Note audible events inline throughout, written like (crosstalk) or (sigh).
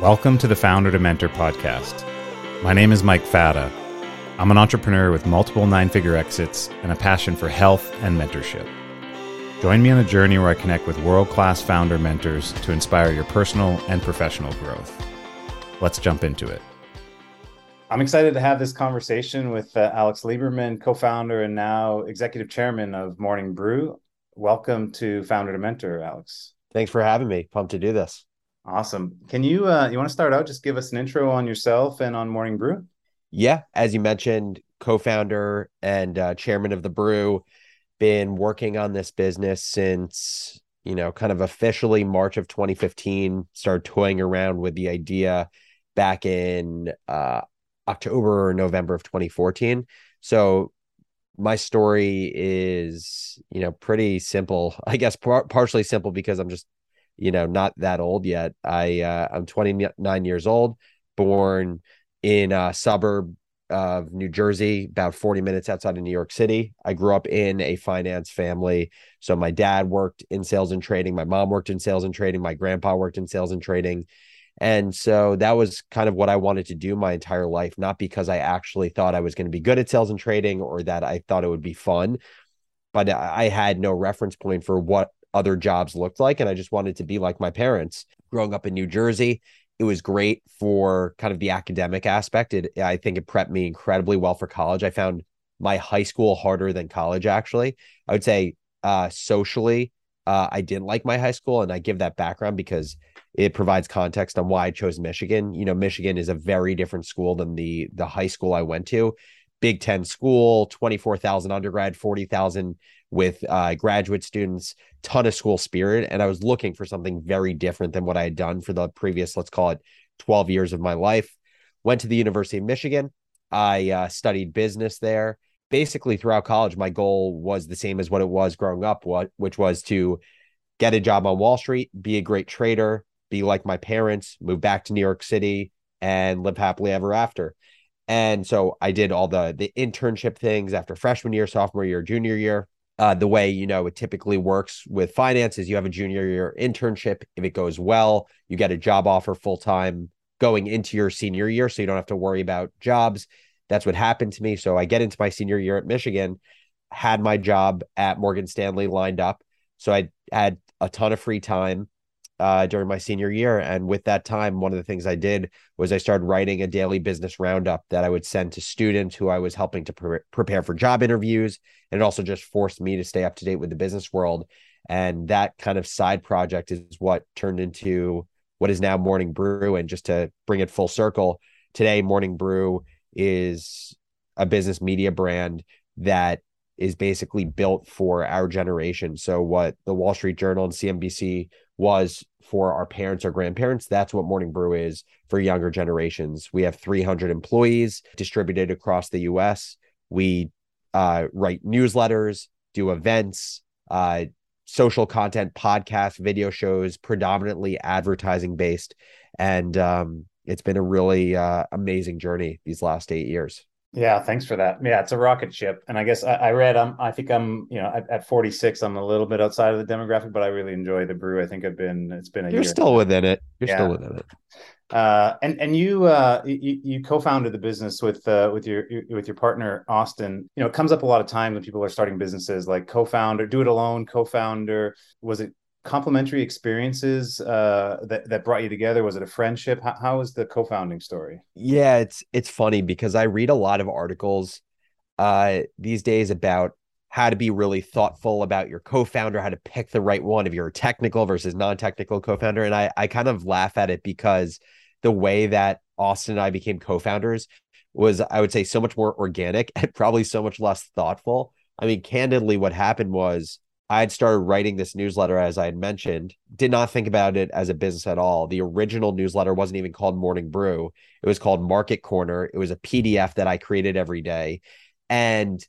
Welcome to the Founder to Mentor podcast. My name is Mike Fata. I'm an entrepreneur with multiple nine figure exits and a passion for health and mentorship. Join me on a journey where I connect with world class founder mentors to inspire your personal and professional growth. Let's jump into it. I'm excited to have this conversation with uh, Alex Lieberman, co founder and now executive chairman of Morning Brew. Welcome to Founder to Mentor, Alex. Thanks for having me. Pumped to do this. Awesome. Can you uh, you want to start out? Just give us an intro on yourself and on Morning Brew. Yeah, as you mentioned, co-founder and uh, chairman of the Brew. Been working on this business since you know, kind of officially March of 2015. Started toying around with the idea back in uh, October or November of 2014. So my story is you know pretty simple (laughs) i guess par- partially simple because i'm just you know, not that old yet. I uh, I'm 29 years old, born in a suburb of New Jersey, about 40 minutes outside of New York City. I grew up in a finance family. So my dad worked in sales and trading, my mom worked in sales and trading, my grandpa worked in sales and trading. And so that was kind of what I wanted to do my entire life, not because I actually thought I was going to be good at sales and trading or that I thought it would be fun, but I had no reference point for what other jobs looked like. And I just wanted to be like my parents. Growing up in New Jersey, it was great for kind of the academic aspect. It, I think it prepped me incredibly well for college. I found my high school harder than college, actually. I would say uh, socially, uh, I didn't like my high school. And I give that background because it provides context on why I chose Michigan. You know, Michigan is a very different school than the the high school I went to. Big Ten school, 24,000 undergrad, 40,000 with uh, graduate students, ton of school spirit. And I was looking for something very different than what I had done for the previous, let's call it 12 years of my life. Went to the University of Michigan. I uh, studied business there. Basically, throughout college, my goal was the same as what it was growing up, what, which was to get a job on Wall Street, be a great trader, be like my parents, move back to New York City, and live happily ever after. And so I did all the the internship things after freshman year, sophomore year, junior year uh, the way you know it typically works with finances you have a junior year internship. If it goes well you get a job offer full time going into your senior year so you don't have to worry about jobs. That's what happened to me. So i get into my senior year at michigan had my job at morgan stanley lined up. So i had a ton of free time uh, during my senior year. And with that time, one of the things I did was I started writing a daily business roundup that I would send to students who I was helping to pre- prepare for job interviews. And it also just forced me to stay up to date with the business world. And that kind of side project is what turned into what is now Morning Brew. And just to bring it full circle, today, Morning Brew is a business media brand that is basically built for our generation. So, what the Wall Street Journal and CNBC was for our parents or grandparents. That's what Morning Brew is for younger generations. We have 300 employees distributed across the US. We uh, write newsletters, do events, uh, social content, podcasts, video shows, predominantly advertising based. And um, it's been a really uh, amazing journey these last eight years. Yeah, thanks for that. Yeah, it's a rocket ship, and I guess I, I read. I'm. I think I'm. You know, at, at, 46, I'm a little bit outside of the demographic, but I really enjoy the brew. I think I've been. It's been a. You're year. still within it. You're yeah. still within it. Uh, and and you uh you, you co-founded the business with uh with your with your partner Austin. You know, it comes up a lot of time when people are starting businesses, like co-founder, do it alone, co-founder. Was it complementary experiences uh, that that brought you together? Was it a friendship? How, was the co-founding story? Yeah, it's it's funny because I read a lot of articles uh, these days about how to be really thoughtful about your co-founder, how to pick the right one if you're a technical versus non-technical co-founder, and I I kind of laugh at it because the way that Austin and I became co-founders was I would say so much more organic (laughs) and probably so much less thoughtful. I mean, candidly, what happened was I had started writing this newsletter, as I had mentioned, did not think about it as a business at all. The original newsletter wasn't even called Morning Brew, it was called Market Corner. It was a PDF that I created every day. And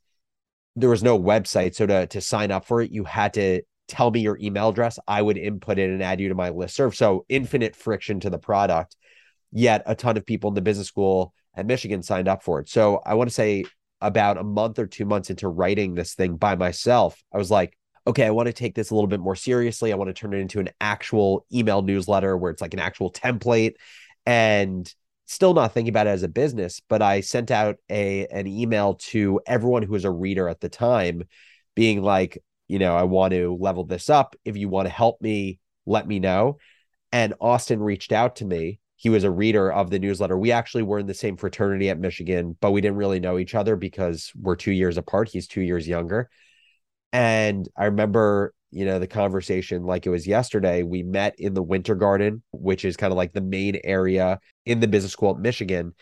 there was no website. So to, to sign up for it, you had to tell me your email address. I would input it and add you to my list serve. So infinite friction to the product. Yet a ton of people in the business school at Michigan signed up for it. So I want to say about a month or two months into writing this thing by myself, I was like, okay, I want to take this a little bit more seriously. I want to turn it into an actual email newsletter where it's like an actual template. and still not thinking about it as a business, but I sent out a an email to everyone who was a reader at the time being like, you know, I want to level this up. If you want to help me, let me know. And Austin reached out to me. He was a reader of the newsletter. We actually were in the same fraternity at Michigan, but we didn't really know each other because we're 2 years apart. He's 2 years younger. And I remember you know the conversation like it was yesterday. We met in the winter garden which is kind of like the main area in the business school at michigan.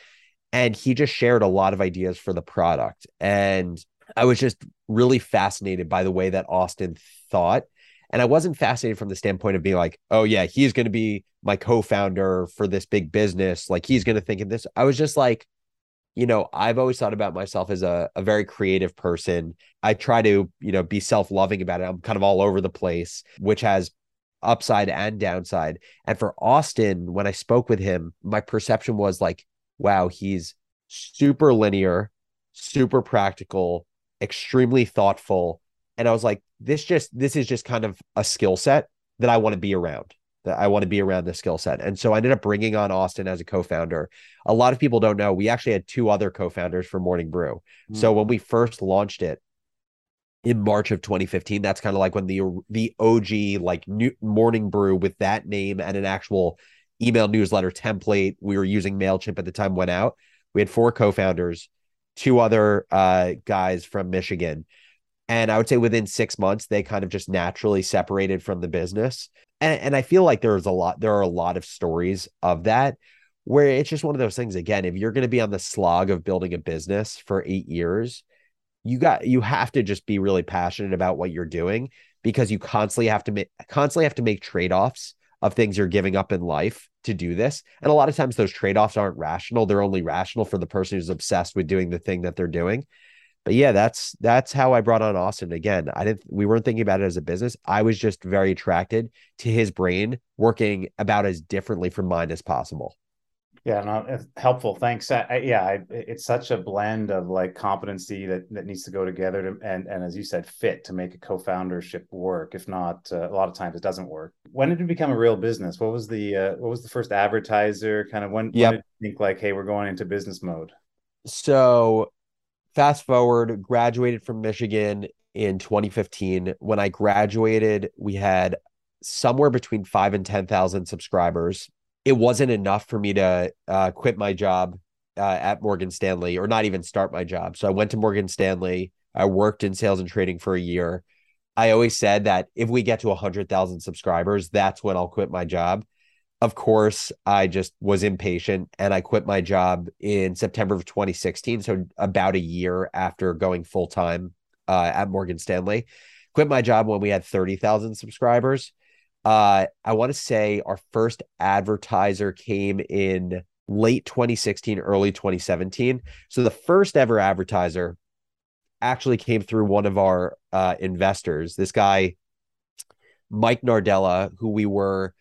And he just shared a lot of ideas for the product. And i was just really fascinated by the way that austin thought. And i wasn't fascinated from the standpoint of being like oh yeah he's going to be my co-founder for this big business. Like he's going to think of this. I was just like you know, I've always thought about myself as a, a very creative person. I try to, you know, be self loving about it. I'm kind of all over the place, which has upside and downside. And for Austin, when I spoke with him, my perception was like, wow, he's super linear, super practical, extremely thoughtful. And I was like, this just, this is just kind of a skill set that I want to be around that I want to be around this skill set. And so I ended up bringing on Austin as a co-founder. A lot of people don't know we actually had two other co-founders for Morning Brew. Mm. So when we first launched it in March of 2015, that's kind of like when the the OG like new Morning Brew with that name and an actual email newsletter template we were using Mailchimp at the time went out. We had four co-founders, two other uh, guys from Michigan. And I would say within six months, they kind of just naturally separated from the business and, and I feel like there's a lot, there are a lot of stories of that where it's just one of those things. Again, if you're going to be on the slog of building a business for eight years, you got, you have to just be really passionate about what you're doing because you constantly have to make, constantly have to make trade offs of things you're giving up in life to do this. And a lot of times those trade offs aren't rational. They're only rational for the person who's obsessed with doing the thing that they're doing but yeah, that's that's how I brought on Austin again. I didn't we weren't thinking about it as a business. I was just very attracted to his brain working about as differently from mine as possible. Yeah, no, helpful. Thanks. I, yeah, I, it's such a blend of like competency that that needs to go together to, and and as you said, fit to make a co-foundership work. If not, uh, a lot of times it doesn't work. When did it become a real business? What was the uh, what was the first advertiser? Kind of when, yep. when did you think like, hey, we're going into business mode? So fast forward, graduated from Michigan in 2015. When I graduated, we had somewhere between five and 10,000 subscribers. It wasn't enough for me to uh, quit my job uh, at Morgan Stanley or not even start my job. So I went to Morgan Stanley. I worked in sales and trading for a year. I always said that if we get to 100,000 subscribers, that's when I'll quit my job of course, I just was impatient and I quit my job in September of 2016. So, about a year after going full time uh, at Morgan Stanley. Quit my job when we had 30,000 subscribers. Uh, I want to say our first advertiser came in late 2016, early 2017. So, the first ever advertiser actually came through one of our uh, investors. This guy, Mike Nardella, who we were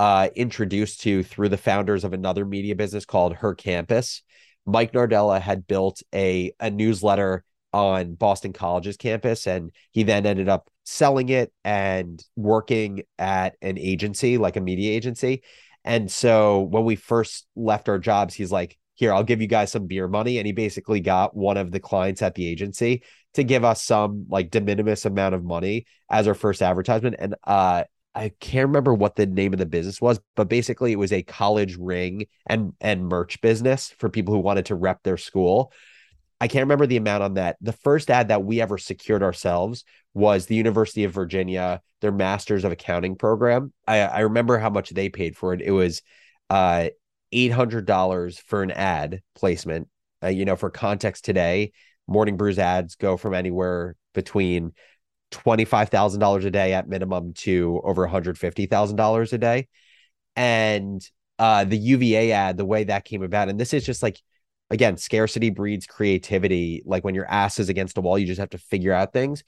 uh, introduced to through the founders of another media business called Her Campus. Mike Nardella had built a, a newsletter on Boston College's campus, and he then ended up selling it and working at an agency, like a media agency. And so when we first left our jobs, he's like, Here, I'll give you guys some beer money. And he basically got one of the clients at the agency to give us some like de minimis amount of money as our first advertisement. And uh I can't remember what the name of the business was, but basically it was a college ring and and merch business for people who wanted to rep their school. I can't remember the amount on that. The first ad that we ever secured ourselves was the University of Virginia, their Masters of Accounting program. I, I remember how much they paid for it. It was uh, $800 for an ad placement. Uh, you know, for context today, Morning Brews ads go from anywhere between $25,000 a day at minimum to over $150,000 a day. And uh, the UVA ad, the way that came about, and this is just like, again, scarcity breeds creativity. Like when your ass is against a wall, you just have to figure out things.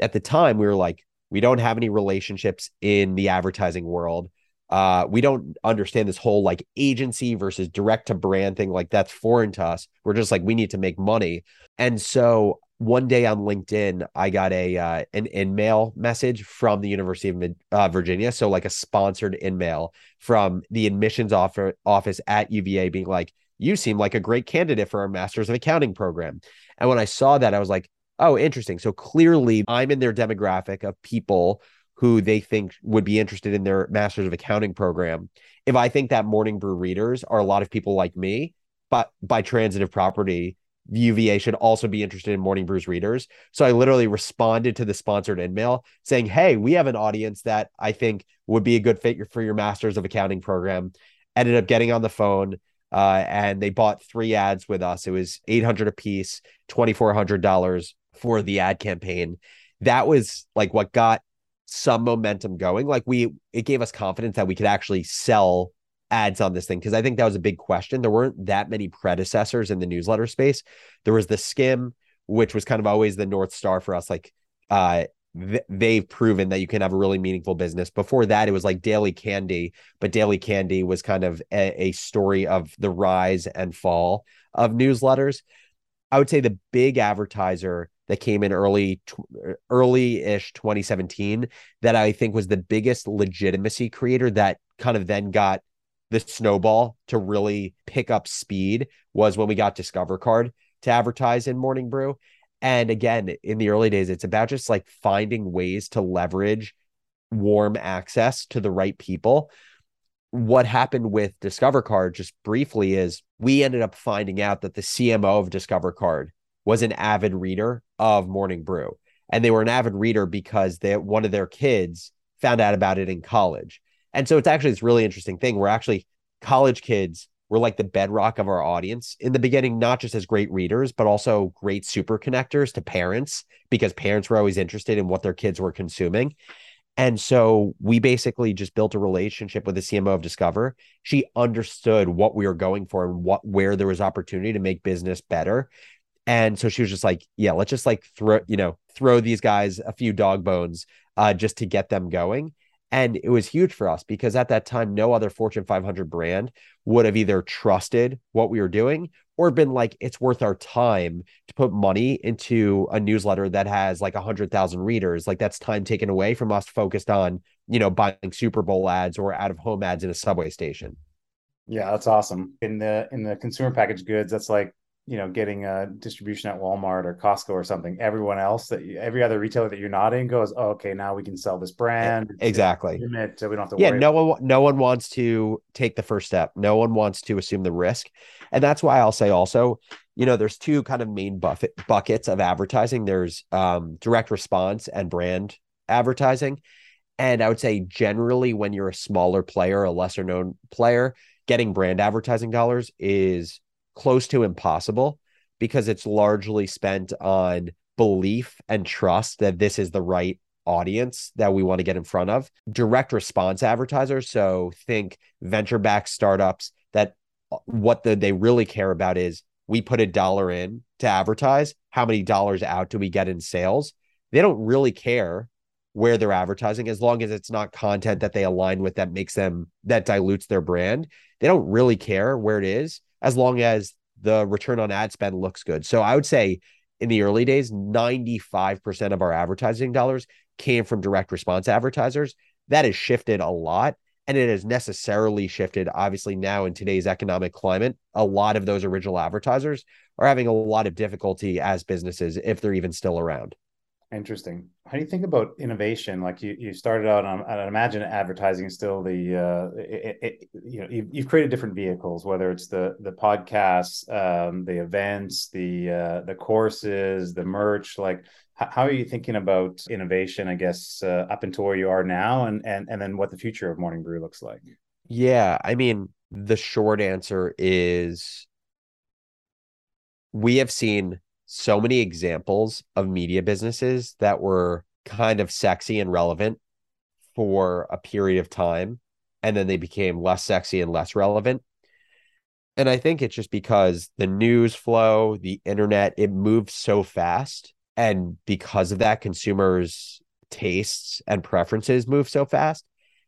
At the time, we were like, we don't have any relationships in the advertising world. Uh, we don't understand this whole like agency versus direct to brand thing. Like that's foreign to us. We're just like, we need to make money. And so one day on LinkedIn, I got a uh, an InMail message from the University of uh, Virginia, so like a sponsored InMail from the admissions offer, office at UVA, being like, "You seem like a great candidate for our Masters of Accounting program." And when I saw that, I was like, "Oh, interesting." So clearly, I'm in their demographic of people who they think would be interested in their Masters of Accounting program. If I think that Morning Brew readers are a lot of people like me, but by transitive property UVA should also be interested in Morning Brews readers. So I literally responded to the sponsored email saying, Hey, we have an audience that I think would be a good fit for your Masters of Accounting program. Ended up getting on the phone uh, and they bought three ads with us. It was 800 a piece, $2,400 for the ad campaign. That was like what got some momentum going. Like we, it gave us confidence that we could actually sell ads on this thing because I think that was a big question. There weren't that many predecessors in the newsletter space. There was the Skimm, which was kind of always the north star for us. Like, uh, th- they've proven that you can have a really meaningful business. Before that, it was like Daily Candy, but Daily Candy was kind of a, a story of the rise and fall of newsletters. I would say the big advertiser that came in early early-ish 2017 that I think was the biggest legitimacy creator that kind of then got the snowball to really pick up speed was when we got Discover Card to advertise in Morning Brew. And again, in the early days, it's about just like finding ways to leverage warm access to the right people. What happened with Discover Card, just briefly, is we ended up finding out that the CMO of Discover Card was an avid reader of Morning Brew. And they were an avid reader because they one of their kids found out about it in college. And so it's actually this really interesting thing. We're actually college kids were like the bedrock of our audience in the beginning, not just as great readers, but also great super connectors to parents because parents were always interested in what their kids were consuming. And so we basically just built a relationship with the CMO of Discover. She understood what we were going for and what where there was opportunity to make business better. And so she was just like, yeah, let's just like throw, you know, throw these guys a few dog bones uh, just to get them going. And it was huge for us because at that time, no other Fortune 500 brand would have either trusted what we were doing or been like, it's worth our time to put money into a newsletter that has like 100,000 readers. Like that's time taken away from us focused on, you know, buying Super Bowl ads or out of home ads in a subway station. Yeah, that's awesome. In the in the consumer packaged goods, that's like you know getting a distribution at Walmart or Costco or something, everyone else that you, every other retailer that you're not in goes, oh, okay, now we can sell this brand. Exactly. Limit, so we don't have to. Yeah, no one, no one wants to take the first step. No one wants to assume the risk, and that's why I'll say also, you know, there's two kind of main buffet buckets of advertising. There's um, direct response and brand advertising, and I would say generally when you're a smaller player, a lesser known player, getting brand advertising dollars is close to impossible because it's largely spent on belief and trust that this is the right audience that we want to get in front of. Direct response advertisers, so think venture backed startups that uh, what the, they really care about is we put a dollar in to advertise, how many dollars out do we get in sales? They don't really care where they're advertising as long as it's not content that they align with that makes them that dilutes their brand. They don't really care where it is as long as the return on ad spend looks good. So I would say in the early days, 95% of our advertising dollars came from direct response advertisers. That has shifted a lot. And it has necessarily shifted, obviously, now in today's economic climate. A lot of those original advertisers are having a lot of difficulty as businesses if they're even still around. Interesting. How do you think about innovation? Like you, you started out on, I imagine advertising is still the, uh, it, it, you know, you've, you've, created different vehicles, whether it's the the podcasts, um, the events, the uh, the courses, the merch. Like, how, how, are you thinking about innovation? I guess uh, up until where you are now, and and and then what the future of Morning Brew looks like. Yeah, I mean, the short answer is we have seen so many examples of media businesses that were kind of sexy and relevant for a period of time and then they became less sexy and less relevant. And i think it's just because the news flow the internet it moves so fast and because of that consumers tastes and preferences move so fast.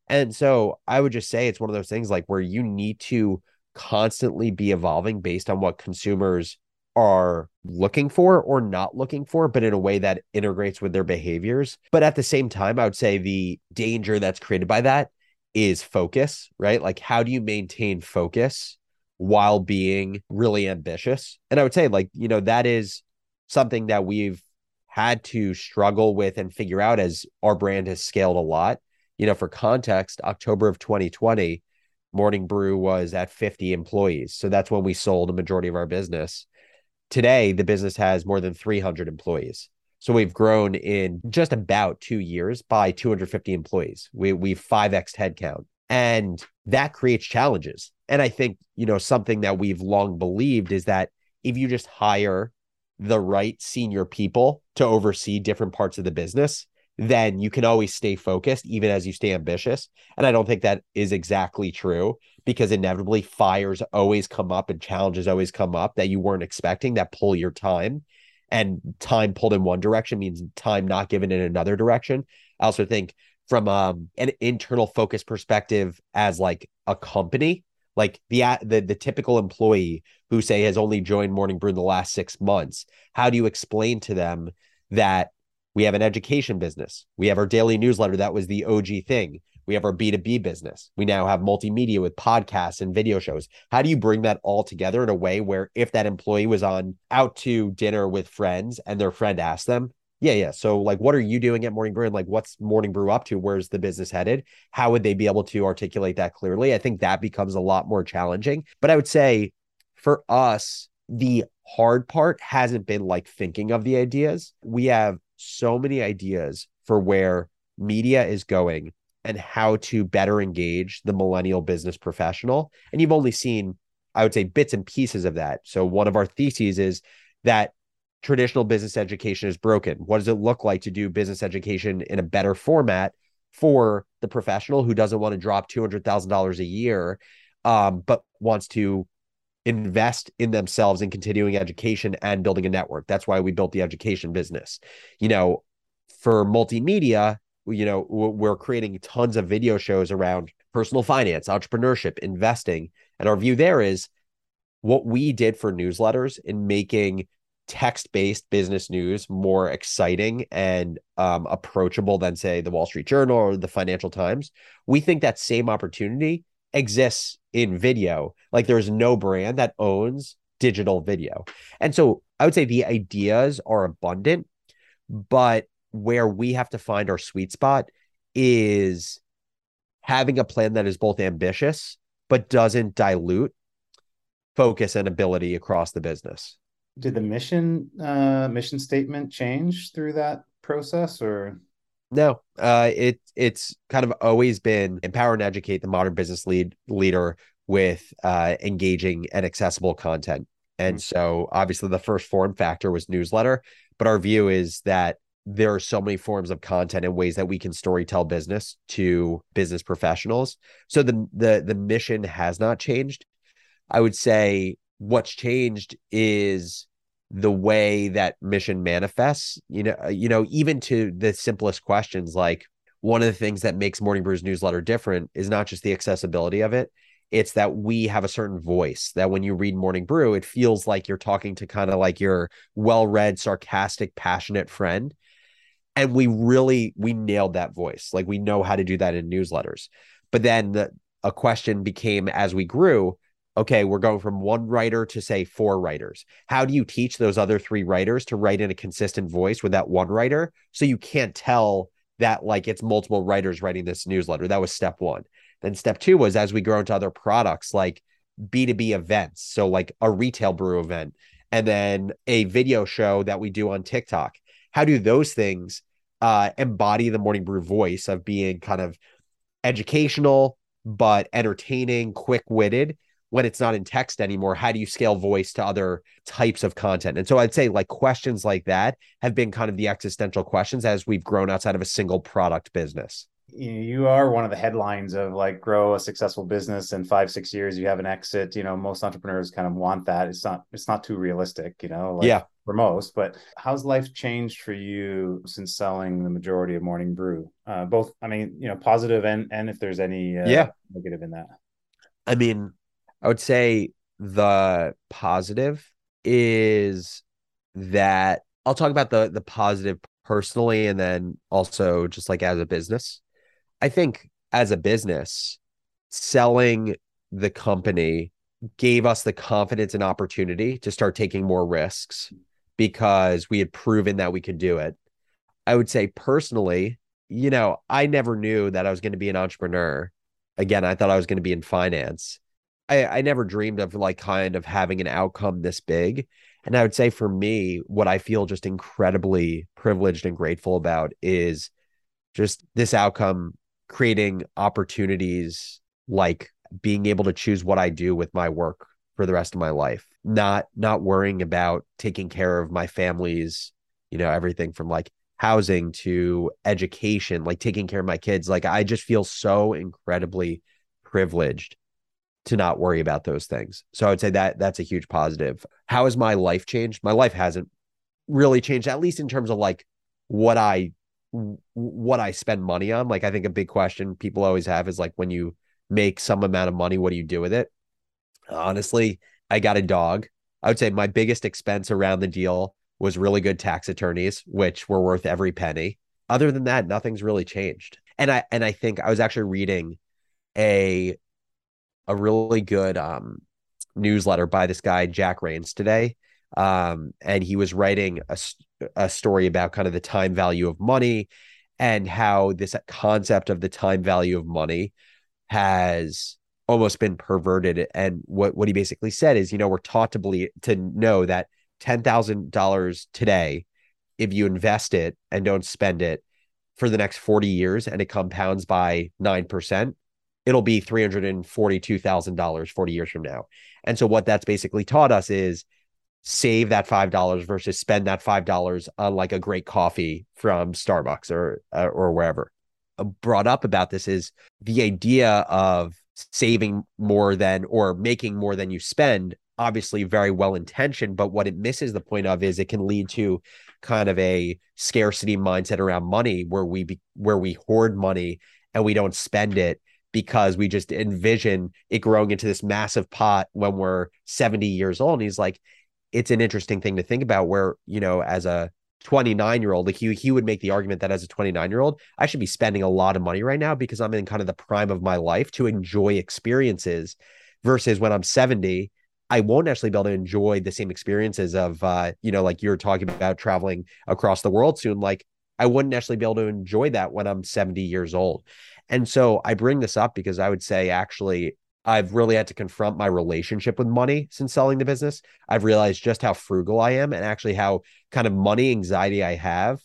And so i would just say it's one of those things like where you need to constantly be evolving based on what consumers are looking for or not looking for, but in a way that integrates with their behaviors. But at the same time, I would say the danger that's created by that is focus, right? Like, how do you maintain focus while being really ambitious? And I would say, like, you know, that is something that we've had to struggle with and figure out as our brand has scaled a lot. You know, for context, October of 2020, Morning Brew was at 50 employees. So that's when we sold a majority of our business. Today, the business has more than 300 employees. So we've grown in just about two years by 250 employees. We we've 5x headcount. And that creates challenges. And I think, you know, something that we've long believed is that if you just hire the right senior people to oversee different parts of the business, then you can always stay focused even as you stay ambitious. And I don't think that is exactly true because inevitably fires always come up and challenges always come up that you weren't expecting that pull your time. And time pulled in one direction means time not given in another direction. I also think from um, an internal focus perspective as like a company, like the the the typical employee who say has only joined Morning Brew in the last six months, how do you explain to them that we have an education business. We have our daily newsletter. That was the OG thing. We have our B2B business. We now have multimedia with podcasts and video shows. How do you bring that all together in a way where if that employee was on out to dinner with friends and their friend asked them, yeah, yeah. So, like, what are you doing at Morning Brew? And like, what's Morning Brew up to? Where's the business headed? How would they be able to articulate that clearly? I think that becomes a lot more challenging. But I would say for us, the hard part hasn't been like thinking of the ideas. We have so many ideas for where media is going and how to better engage the millennial business professional. And you've only seen, I would say, bits and pieces of that. So, one of our theses is that traditional business education is broken. What does it look like to do business education in a better format for the professional who doesn't want to drop $200,000 a year, um, but wants to invest in themselves in continuing education and building a network. That's why we built the education business. You know, for multimedia, you know, we're creating tons of video shows around personal finance, entrepreneurship, investing. And our view there is what we did for newsletters in making text based business news more exciting and um, approachable than, say, the Wall Street Journal or the Financial Times. We think that same opportunity exists in video. Like there's no brand that owns digital video. And so I would say the ideas are abundant, but where we have to find our sweet spot is having a plan that is both ambitious but doesn't dilute focus and ability across the business. Did the mission uh mission statement change through that process or no, uh, it it's kind of always been empower and educate the modern business lead leader with uh, engaging and accessible content. And mm-hmm. so, obviously, the first form factor was newsletter, but our view is that there are so many forms of content and ways that we can story tell business to business professionals. So the the the mission has not changed. I would say what's changed is the way that mission manifests you know uh, you know even to the simplest questions like one of the things that makes morning brews newsletter different is not just the accessibility of it it's that we have a certain voice that when you read morning brew it feels like you're talking to kind of like your well-read sarcastic passionate friend and we really we nailed that voice like we know how to do that in newsletters. But then the, a question became as we grew okay, we're going from one writer to say four writers. How do you teach those other three writers to write in a consistent voice with that one writer so you can't tell that like it's multiple writers writing this newsletter? That was step one. Then step two was as we grow into other products like B2B events. So like a retail brew event and then a video show that we do on TikTok. How do those things uh, embody the morning brew voice of being kind of educational, but entertaining, quick witted, when it's not in text anymore how do you scale voice to other types of content? And so i'd say like questions like that have been kind of the existential questions as we've grown outside of a single product business. You are one of the headlines of like grow a successful business in five six years you have an exit you know most entrepreneurs kind of want that. It's not it's not too realistic you know like yeah. for most but how's life changed for you since selling the majority of morning brew? Uh, both i mean you know positive and and if there's any uh, yeah. negative in that. I mean I would say the positive is that I'll talk about the the positive personally and then also just like as a business. I think as a business, selling the company gave us the confidence and opportunity to start taking more risks because we had proven that we could do it. I would say personally, you know, I never knew that I was going to be an entrepreneur. Again, I thought I was going to be in finance. I, I never dreamed of like kind of having an outcome this big. And I would say for me, what I feel just incredibly privileged and grateful about is just this outcome creating opportunities like being able to choose what I do with my work for the rest of my life, not not worrying about taking care of my family's, you know, everything from like housing to education, like taking care of my kids. Like I just feel so incredibly privileged to not worry about those things. So I would say that that's a huge positive. How has my life changed? My life hasn't really changed, at least in terms of like what I what I spend money on. Like I think a big question people always have is like when you make some amount of money, what do you do with it? Honestly, I got a dog. I would say my biggest expense around the deal was really good tax attorneys, which were worth every penny. Other than that, nothing's really changed. And I and I think I was actually reading a a really good um, newsletter by this guy Jack Raines today, um, and he was writing a a story about kind of the time value of money and how this concept of the time value of money has almost been perverted. And what what he basically said is, you know, we're taught to believe to know that ten thousand dollars today, if you invest it and don't spend it for the next forty years, and it compounds by nine percent, it'll be three hundred and forty-two thousand dollars forty years from now. And so what that's basically taught us is save that five dollars versus spend that five dollars on like a great coffee from Starbucks or uh, or wherever. Uh, brought up about this is the idea of saving more than or making more than you spend obviously very well intentioned but what it misses the point of is it can lead to kind of a scarcity mindset around money where we be, where we hoard money and we don't spend it because we just envision it growing into this massive pot when we're 70 years old. And he's like it's an interesting thing to think about where you know as a 29 year old like he, he would make the argument that as a 29 year old i should be spending a lot of money right now because i'm in kind of the prime of my life to enjoy experiences versus when i'm 70 i won't actually be able to enjoy the same experiences of uh you know like you're talking about traveling across the world soon. Like i wouldn't actually be able to enjoy that when i'm 70 years old and so i bring this up because i would say actually I've really had to confront my relationship with money since selling the business. I've realized just how frugal I am and actually how kind of money anxiety I have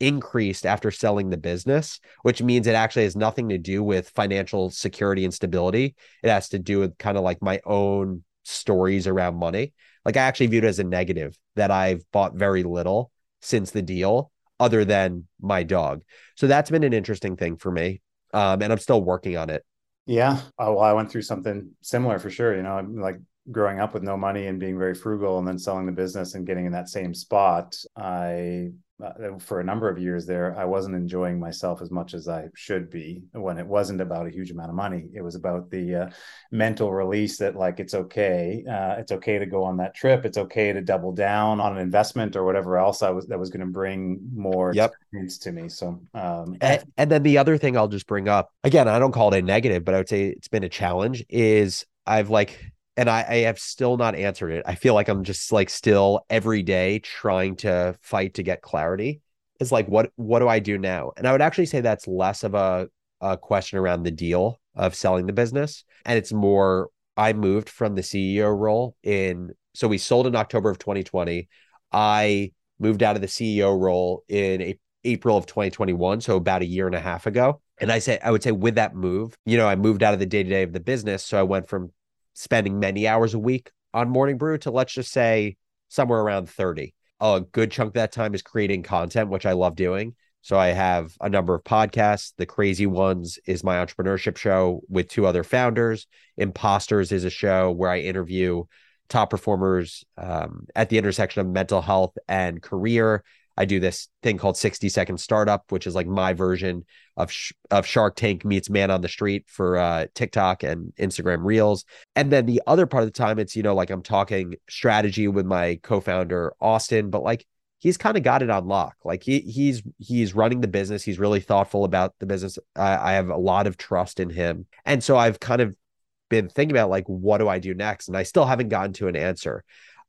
increased after selling the business, which means it actually has nothing to do with financial security and stability. It has to do with kind of like my own stories around money. Like I actually viewed it as a negative that I've bought very little since the deal other than my dog. So that's been an interesting thing for me. Um, and I'm still working on it. Yeah. Oh, well, I went through something similar for sure. You know, I'm like growing up with no money and being very frugal and then selling the business and getting in that same spot. I uh, for a number of years there, I wasn't enjoying myself as much as I should be when it wasn't about a huge amount of money. It was about the uh, mental release that, like, it's okay. Uh, it's okay to go on that trip. It's okay to double down on an investment or whatever else I was that was going to bring more yep. experience to me. So, um, and, and then the other thing I'll just bring up again, I don't call it a negative, but I would say it's been a challenge. Is I've like and I, I, have still not answered it. I feel like I'm just like still every day trying to fight to get clarity. Is like what what do I do now? And I would actually say that's less of a, a question around the deal of selling the business, and it's more I moved from the CEO role in so we sold in October of 2020. I moved out of the CEO role in a, April of 2021, so about a year and a half ago. And I say I would say with that move, you know, I moved out of the day to day of the business, so I went from spending many hours a week on morning brew to let's just say somewhere around 30 a good chunk of that time is creating content which i love doing. So i have a number of podcasts. The crazy ones is my entrepreneurship show with two other founders. Imposters is a show where i interview top performers um, at the intersection of mental health and career I do this thing called 60 second startup, which is like my version of sh- of Shark Tank meets man on the street for uh, TikTok and Instagram Reels. And then the other part of the time, it's you know like I'm talking strategy with my co-founder Austin, but like he's kind of got it on lock. Like he he's he's running the business. He's really thoughtful about the business. I, I have a lot of trust in him, and so I've kind of been thinking about like what do I do next, and I still haven't gotten to an answer.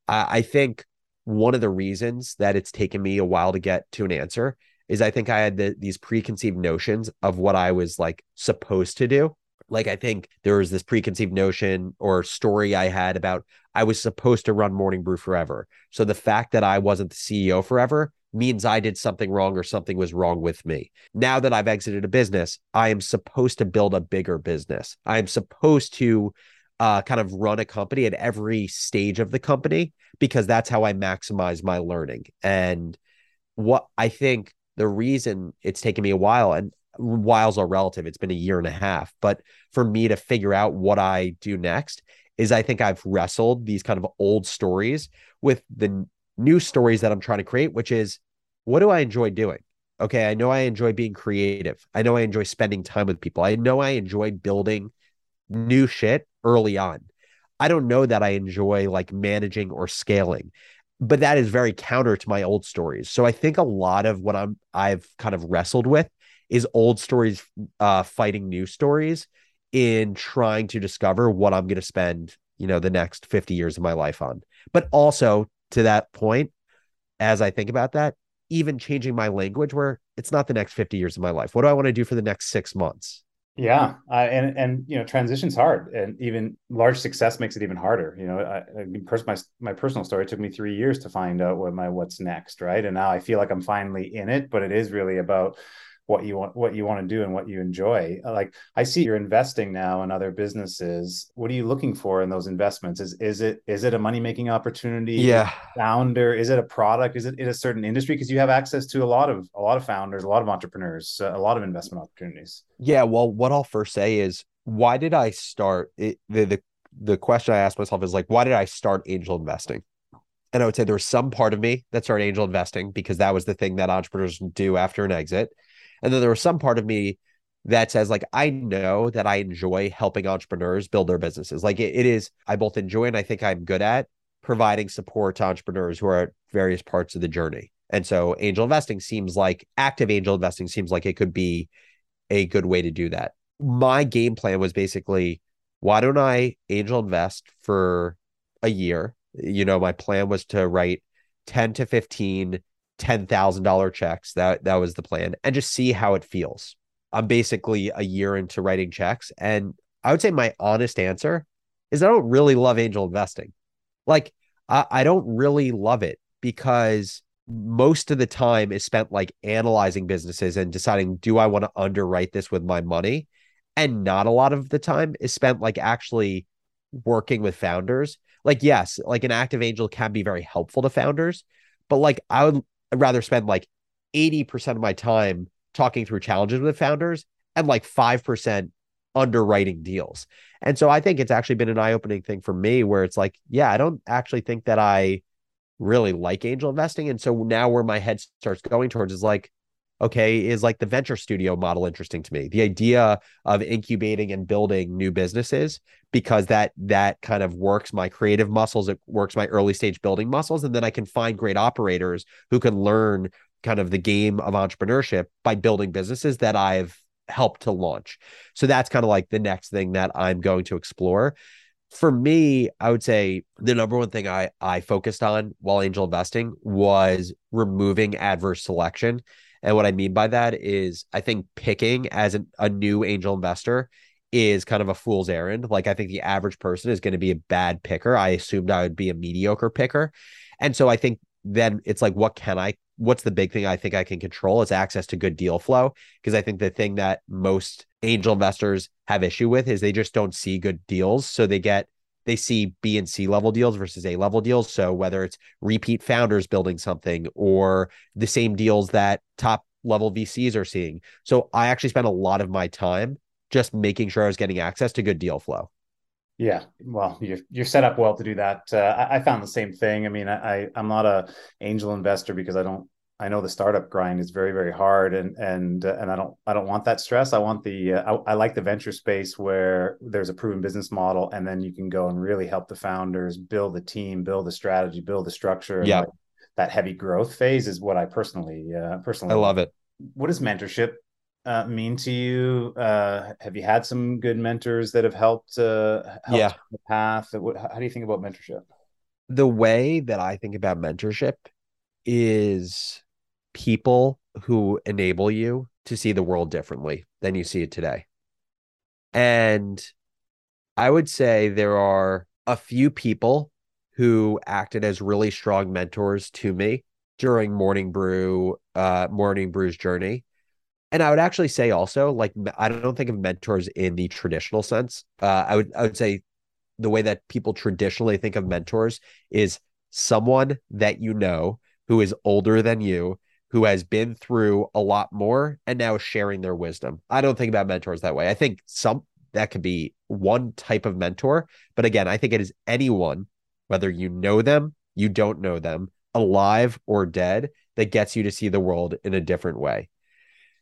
I, I think one of the reasons that it's taken me a while to get to an answer is I think I had the, these preconceived notions of what I was like supposed to do. Like I think there was this preconceived notion or story I had about I was supposed to run Morning Brew forever. So the fact that I wasn't the CEO forever means I did something wrong or something was wrong with me. Now that I've exited a business, I am supposed to build a bigger business. I am supposed to uh, kind of run a company at every stage of the company because that's how I maximize my learning. And what I think the reason it's taken me a while, and whiles are relative, it's been a year and a half, but for me to figure out what I do next is I think I've wrestled these kind of old stories with the new stories that I'm trying to create, which is what do I enjoy doing? Okay, I know I enjoy being creative. I know I enjoy spending time with people. I know I enjoy building new shit early on. I don't know that I enjoy like managing or scaling, but that is very counter to my old stories. So I think a lot of what I'm I've kind of wrestled with is old stories uh fighting new stories in trying to discover what I'm going to spend, you know, the next 50 years of my life on. But also to that point, as I think about that, even changing my language where it's not the next 50 years of my life. What do I want to do for the next 6 months? Yeah, and and you know, transition's hard, and even large success makes it even harder. You know, I, I mean, pers- my my personal story took me three years to find out what my what's next, right? And now I feel like I'm finally in it, but it is really about what you want what you want to do and what you enjoy. Like i see you're investing now in other businesses. What are you looking for in those investments? Is is it is it a money making opportunity yeah. founder? Is it a product? Is it in a certain industry? Because you have access to a lot of a lot of founders a lot of entrepreneurs a lot of investment opportunities. Yeah well what i'll first say is why did i start it, the, the the question i asked myself is like why did i start angel investing? And I would say there was some part of me that started angel investing because that was the thing that entrepreneurs do after an exit. And then there was some part of me that says, like, I know that I enjoy helping entrepreneurs build their businesses. Like, it, it is, I both enjoy and I think I'm good at providing support to entrepreneurs who are at various parts of the journey. And so, angel investing seems like active angel investing seems like it could be a good way to do that. My game plan was basically, why don't I angel invest for a year? You know, my plan was to write 10 to 15 $10,000 checks. That that was the plan and just see how it feels. I'm basically a year into writing checks and I would say my honest answer is I don't really love angel investing. Like I, I don't really love it because most of the time is spent like analyzing businesses and deciding do I want to underwrite this with my money and not a lot of the time is spent like actually working with founders like yes like an active angel can be very helpful to founders but like i would I'd rather spend like 80% of my time talking through challenges with founders and like 5% underwriting deals. And so I think it's actually been an eye opening thing for me where it's like, yeah, I don't actually think that I really like angel investing. And so now where my head starts going towards is like, okay, is like the venture studio model interesting to me. The idea of incubating and building new businesses because that that kind of works my creative muscles, it works my early stage building muscles and then I can find great operators who can learn kind of the game of entrepreneurship by building businesses that I've helped to launch. So that's kind of like the next thing that I'm going to explore. For me, I would say the number one thing I I focused on while angel investing was removing adverse selection and what I mean by that is I think picking as an, a new angel investor is kind of a fool's errand. Like I think the average person is going to be a bad picker. I assumed I would be a mediocre picker. And so I think then it's like, what can I, what's the big thing I think I can control is access to good deal flow. Because I think the thing that most angel investors have issue with is they just don't see good deals. So they get they see B and C level deals versus A level deals. So whether it's repeat founders building something or the same deals that top level VCs are seeing. So I actually spent a lot of my time just making sure I was getting access to good deal flow. Yeah, well, you're you're set up well to do that. Uh, I, I, found the same thing. I mean, I I'm not a angel investor because I don't I know the startup grind is very very hard, and and uh, and I don't I don't want that stress. I want the uh, I, I, like the venture space where there's a proven business model, and then you can go and really help the founders build the team, build the strategy, build the structure. Yeah, like, that heavy growth phase is what I personally uh, personally I love it. What does mentorship uh, mean to you? Uh, have you had some good mentors that have helped? Uh, helped yeah, the path. How do you think about mentorship? The way that I think about mentorship is people who enable you to see the world differently than you see it today. And I would say there are a few people who acted as really strong mentors to me during Morning Brew, uh, Morning Brew's journey. And I would actually say also, like, I don't think of mentors in the traditional sense. Uh, I would, I would say the way that people traditionally think of mentors is someone that you know who is older than you who has been through a lot more and now sharing their wisdom. I don't think about mentors that way. I think some that could be one type of mentor, but again, I think it is anyone, whether you know them, you don't know them, alive or dead, that gets you to see the world in a different way.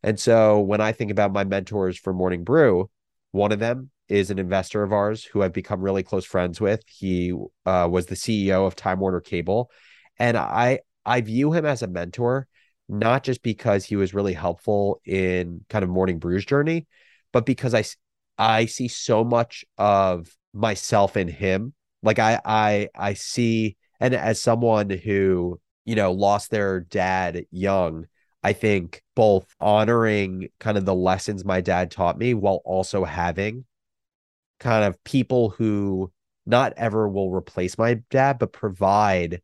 And so when I think about my mentors for Morning Brew, one of them is an investor of ours who I've become really close friends with. He uh, was the CEO of Time Warner Cable, and I I view him as a mentor not just because he was really helpful in kind of morning brews journey, but because I I see so much of myself in him. Like I I I see and as someone who, you know, lost their dad young, I think both honoring kind of the lessons my dad taught me while also having kind of people who not ever will replace my dad, but provide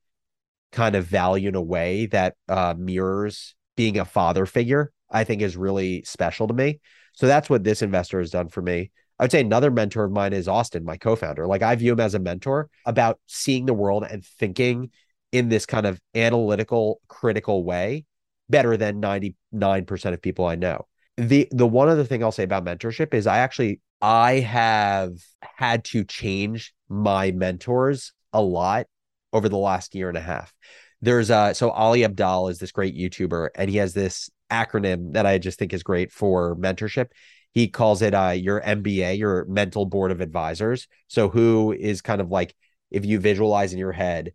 kind of value in a way that uh, mirrors being a father figure, I think is really special to me. So that's what this investor has done for me. I would say another mentor of mine is Austin, my co-founder. Like I view him as a mentor about seeing the world and thinking in this kind of analytical, critical way better than 99% of people I know. The the one other thing I'll say about mentorship is I actually I have had to change my mentors a lot over the last year and a half. There's uh so Ali Abdaal is this great YouTuber and he has this acronym that I just think is great for mentorship. He calls it uh your MBA, your mental board of advisors. So who is kind of like if you visualize in your head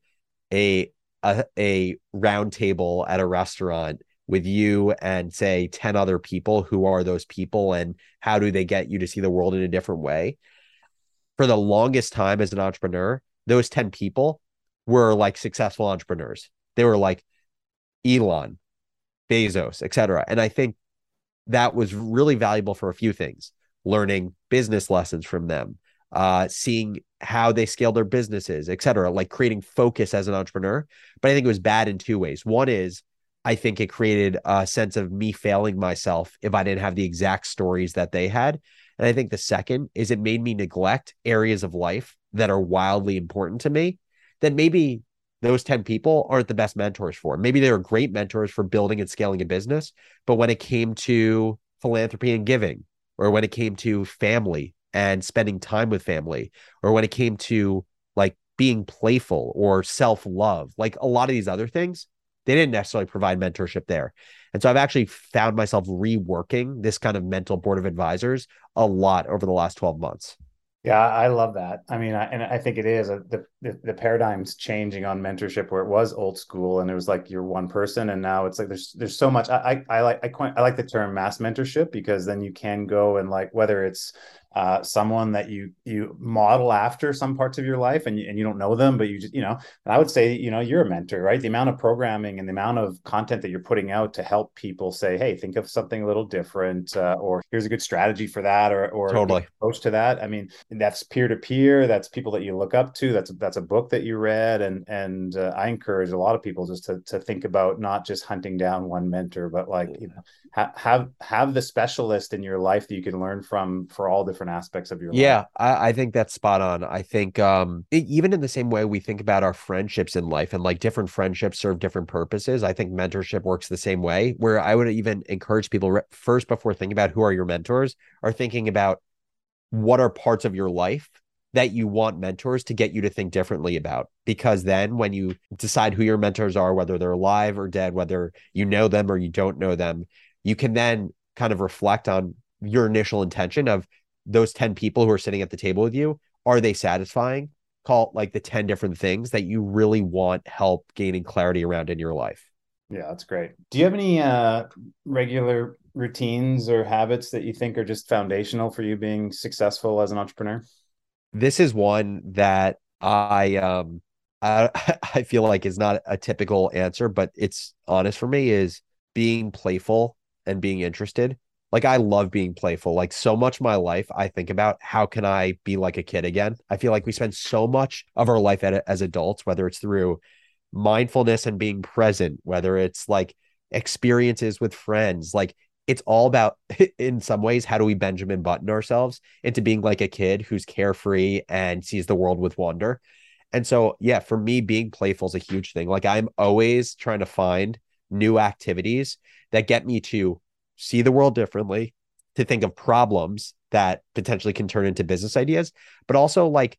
a a, a round table at a restaurant with you and say 10 other people who are those people and how do they get you to see the world in a different way for the longest time as an entrepreneur those 10 people were like successful entrepreneurs. They were like Elon, Bezos, etc. And I think that was really valuable for a few things learning business lessons from them, uh, seeing how they scale their businesses, etc. like creating focus as an entrepreneur. But I think it was bad in two ways. One is I think it created a sense of me failing myself if I didn't have the exact stories that they had. And I think the second is it made me neglect areas of life that are wildly important to me then maybe those 10 people aren't the best mentors for. Maybe they were great mentors for building and scaling a business, but when it came to philanthropy and giving, or when it came to family and spending time with family, or when it came to like being playful or self love, like a lot of these other things, they didn't necessarily provide mentorship there. And so I've actually found myself reworking this kind of mental board of advisors a lot over the last 12 months. Yeah, I love that. I mean, I, and I think it is a, the, the, the paradigm's changing on mentorship, where it was old school and it was like you're one person, and now it's like there's there's so much. I I, I like I, quite, I like the term mass mentorship because then you can go and like whether it's uh, someone that you you model after some parts of your life and you, and you don't know them but you just you know and i would say you know you're a mentor right the amount of programming and the amount of content that you're putting out to help people say hey think of something a little different uh, or here's a good strategy for that or or totally approach to that i mean that's peer to peer that's people that you look up to that's that's a book that you read and and uh, i encourage a lot of people just to to think about not just hunting down one mentor but like you know ha- have have the specialist in your life that you can learn from for all different aspects of your yeah, life. I, I think that's spot on. I think um it, even in the same way we think about our friendships in life and like different friendships serve different purposes. I think mentorship works the same way. Where I would even encourage people re- first before thinking about who are your mentors, are thinking about what are parts of your life that you want mentors to get you to think differently about. Because then when you decide who your mentors are, whether they're alive or dead, whether you know them or you don't know them, you can then kind of reflect on your initial intention of those 10 people who are sitting at the table with you. Are they satisfying? Call like the 10 different things that you really want help gaining clarity around in your life. Yeah, that's great. Do you have any uh, regular routines or habits that you think are just foundational for you being successful as an entrepreneur? This is one that I um I (laughs) I feel like is not a typical answer, but it's honest for me is being playful and being interested. Like I love being playful. Like so much my life I think about how can I be like a kid again? I feel like we spend so much of our life as adults whether it's through mindfulness and being present, whether it's like experiences with friends, like it's all about (laughs) in some ways how do we benjamin button ourselves into being like a kid who's carefree and sees the world with wonder? And so yeah for me being playful is a huge thing. Like i'm always trying to find new activities that get me to see the world differently to think of problems that potentially can turn into business ideas but also like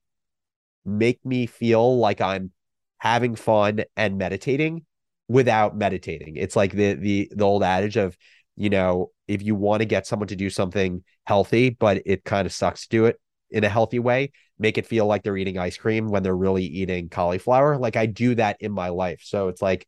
make me feel like i'm having fun and meditating without meditating. It's like the the the old adage of you know, if you want to get someone to do something healthy, but it kind of sucks to do it in a healthy way, make it feel like they're eating ice cream when they're really eating cauliflower. Like I do that in my life. So it's like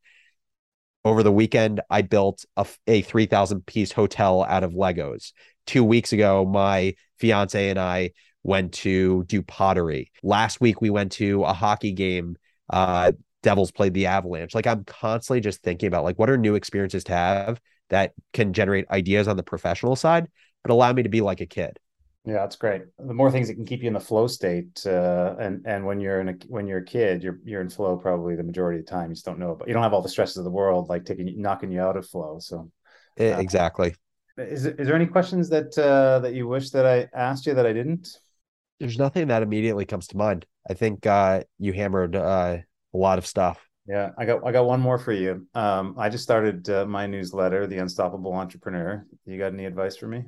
over the weekend, I built a, a 3,000 piece hotel out of Legos. Two weeks ago, my fiance and I went to do pottery. Last week, we went to a hockey game. Uh, Devils played the Avalanche. Like I'm constantly just thinking about like what are new experiences to have that can generate ideas on the professional side, but allow me to be like a kid. Yeah, that's great. The more things that can keep you in the flow state, uh, and and when you're in a when you're a kid, you're you're in flow probably the majority of the time. You just don't know, but you don't have all the stresses of the world like taking knocking you out of flow. So, uh, exactly. Is is there any questions that uh, that you wish that I asked you that I didn't? There's nothing that immediately comes to mind. I think uh, you hammered uh, a lot of stuff. Yeah, I got I got one more for you. Um, I just started uh, my newsletter, The Unstoppable Entrepreneur. You got any advice for me?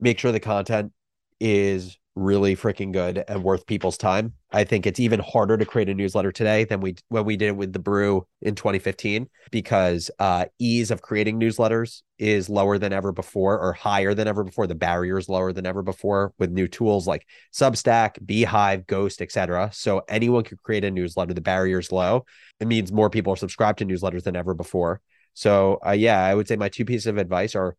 Make sure the content is really freaking good and worth people's time. I think it's even harder to create a newsletter today than we when we did it with the brew in 2015 because uh, ease of creating newsletters is lower than ever before or higher than ever before. The barrier is lower than ever before with new tools like Substack, beehiiv, Ghost, etc. So anyone could create a newsletter. The barrier is low. It means more people are subscribed to newsletters than ever before. So uh, yeah, I would say my two pieces of advice are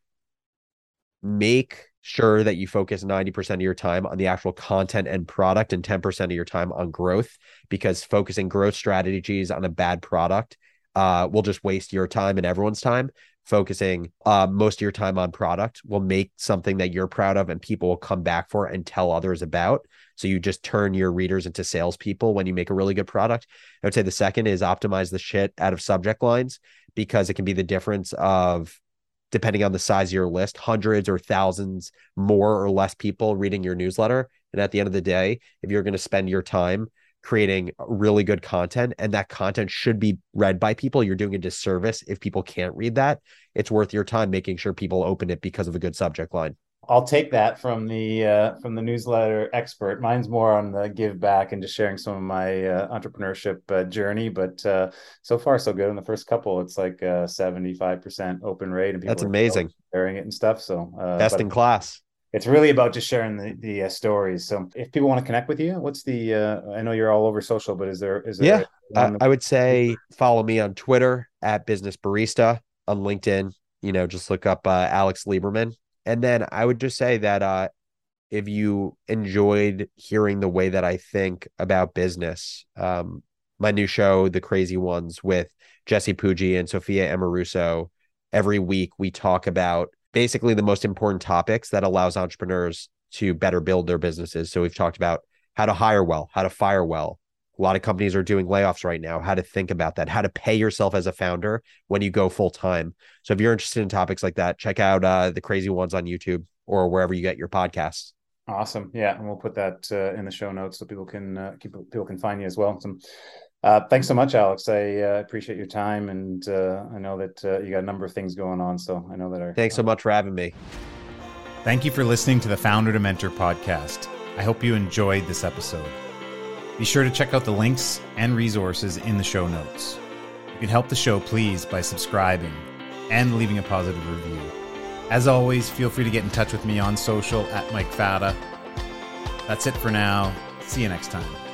make sure that you focus 90% of your time on the actual content and product and 10% of your time on growth because focusing growth strategies on a bad product uh, will just waste your time and everyone's time focusing uh, most of your time on product will make something that you're proud of and people will come back for and tell others about. So you just turn your readers into salespeople when you make a really good product. I would say the second is optimize the shit out of subject lines because it can be the difference of depending on the size of your list, hundreds or thousands more or less people reading your newsletter. And at the end of the day, if you're going to spend your time creating really good content and that content should be read by people, you're doing a disservice if people can't read that. It's worth your time making sure people open it because of a good subject line. I'll take that from the uh, from the newsletter expert. Mine's more on the give back and just sharing some of my uh, entrepreneurship uh, journey. But uh, so far, so good. In the first couple, it's like seventy five percent open rate, and people that's amazing sharing it and stuff. So uh, best in class. It's really about just sharing the the uh, stories. So if people want to connect with you, what's the? I know you're all over social, but is there is there? Yeah, I would say follow me on Twitter at Business Barista on LinkedIn. You know, just look up Alex Lieberman and then I would just say that uh, if you enjoyed hearing the way that I think about business, um, my new show, The Crazy Ones, with Jesse Pujji and Sophia Amoruso, every week we talk about basically the most important topics that allows entrepreneurs to better build their businesses. So we've talked about how to hire well, how to fire well, a lot of companies are doing layoffs right now, how to think about that, how to pay yourself as a founder when you go full time. So if you're interested in topics like that, check out uh, the crazy ones on YouTube or wherever you get your podcasts. Awesome. Yeah. And we'll put that uh, in the show notes so people can uh, people, people can find you as well. So, uh, thanks so much, Alex. I uh, appreciate your time, and uh, I know that uh, you got a number of things going on. So I know that. Our, thanks so much for having me. Thank you for listening to the Founder to Mentor podcast. I hope you enjoyed this episode. Be sure to check out the links and resources in the show notes. You can help the show, please, by subscribing and leaving a positive review. As always, feel free to get in touch with me on social at Mike Fata. That's it for now. See you next time.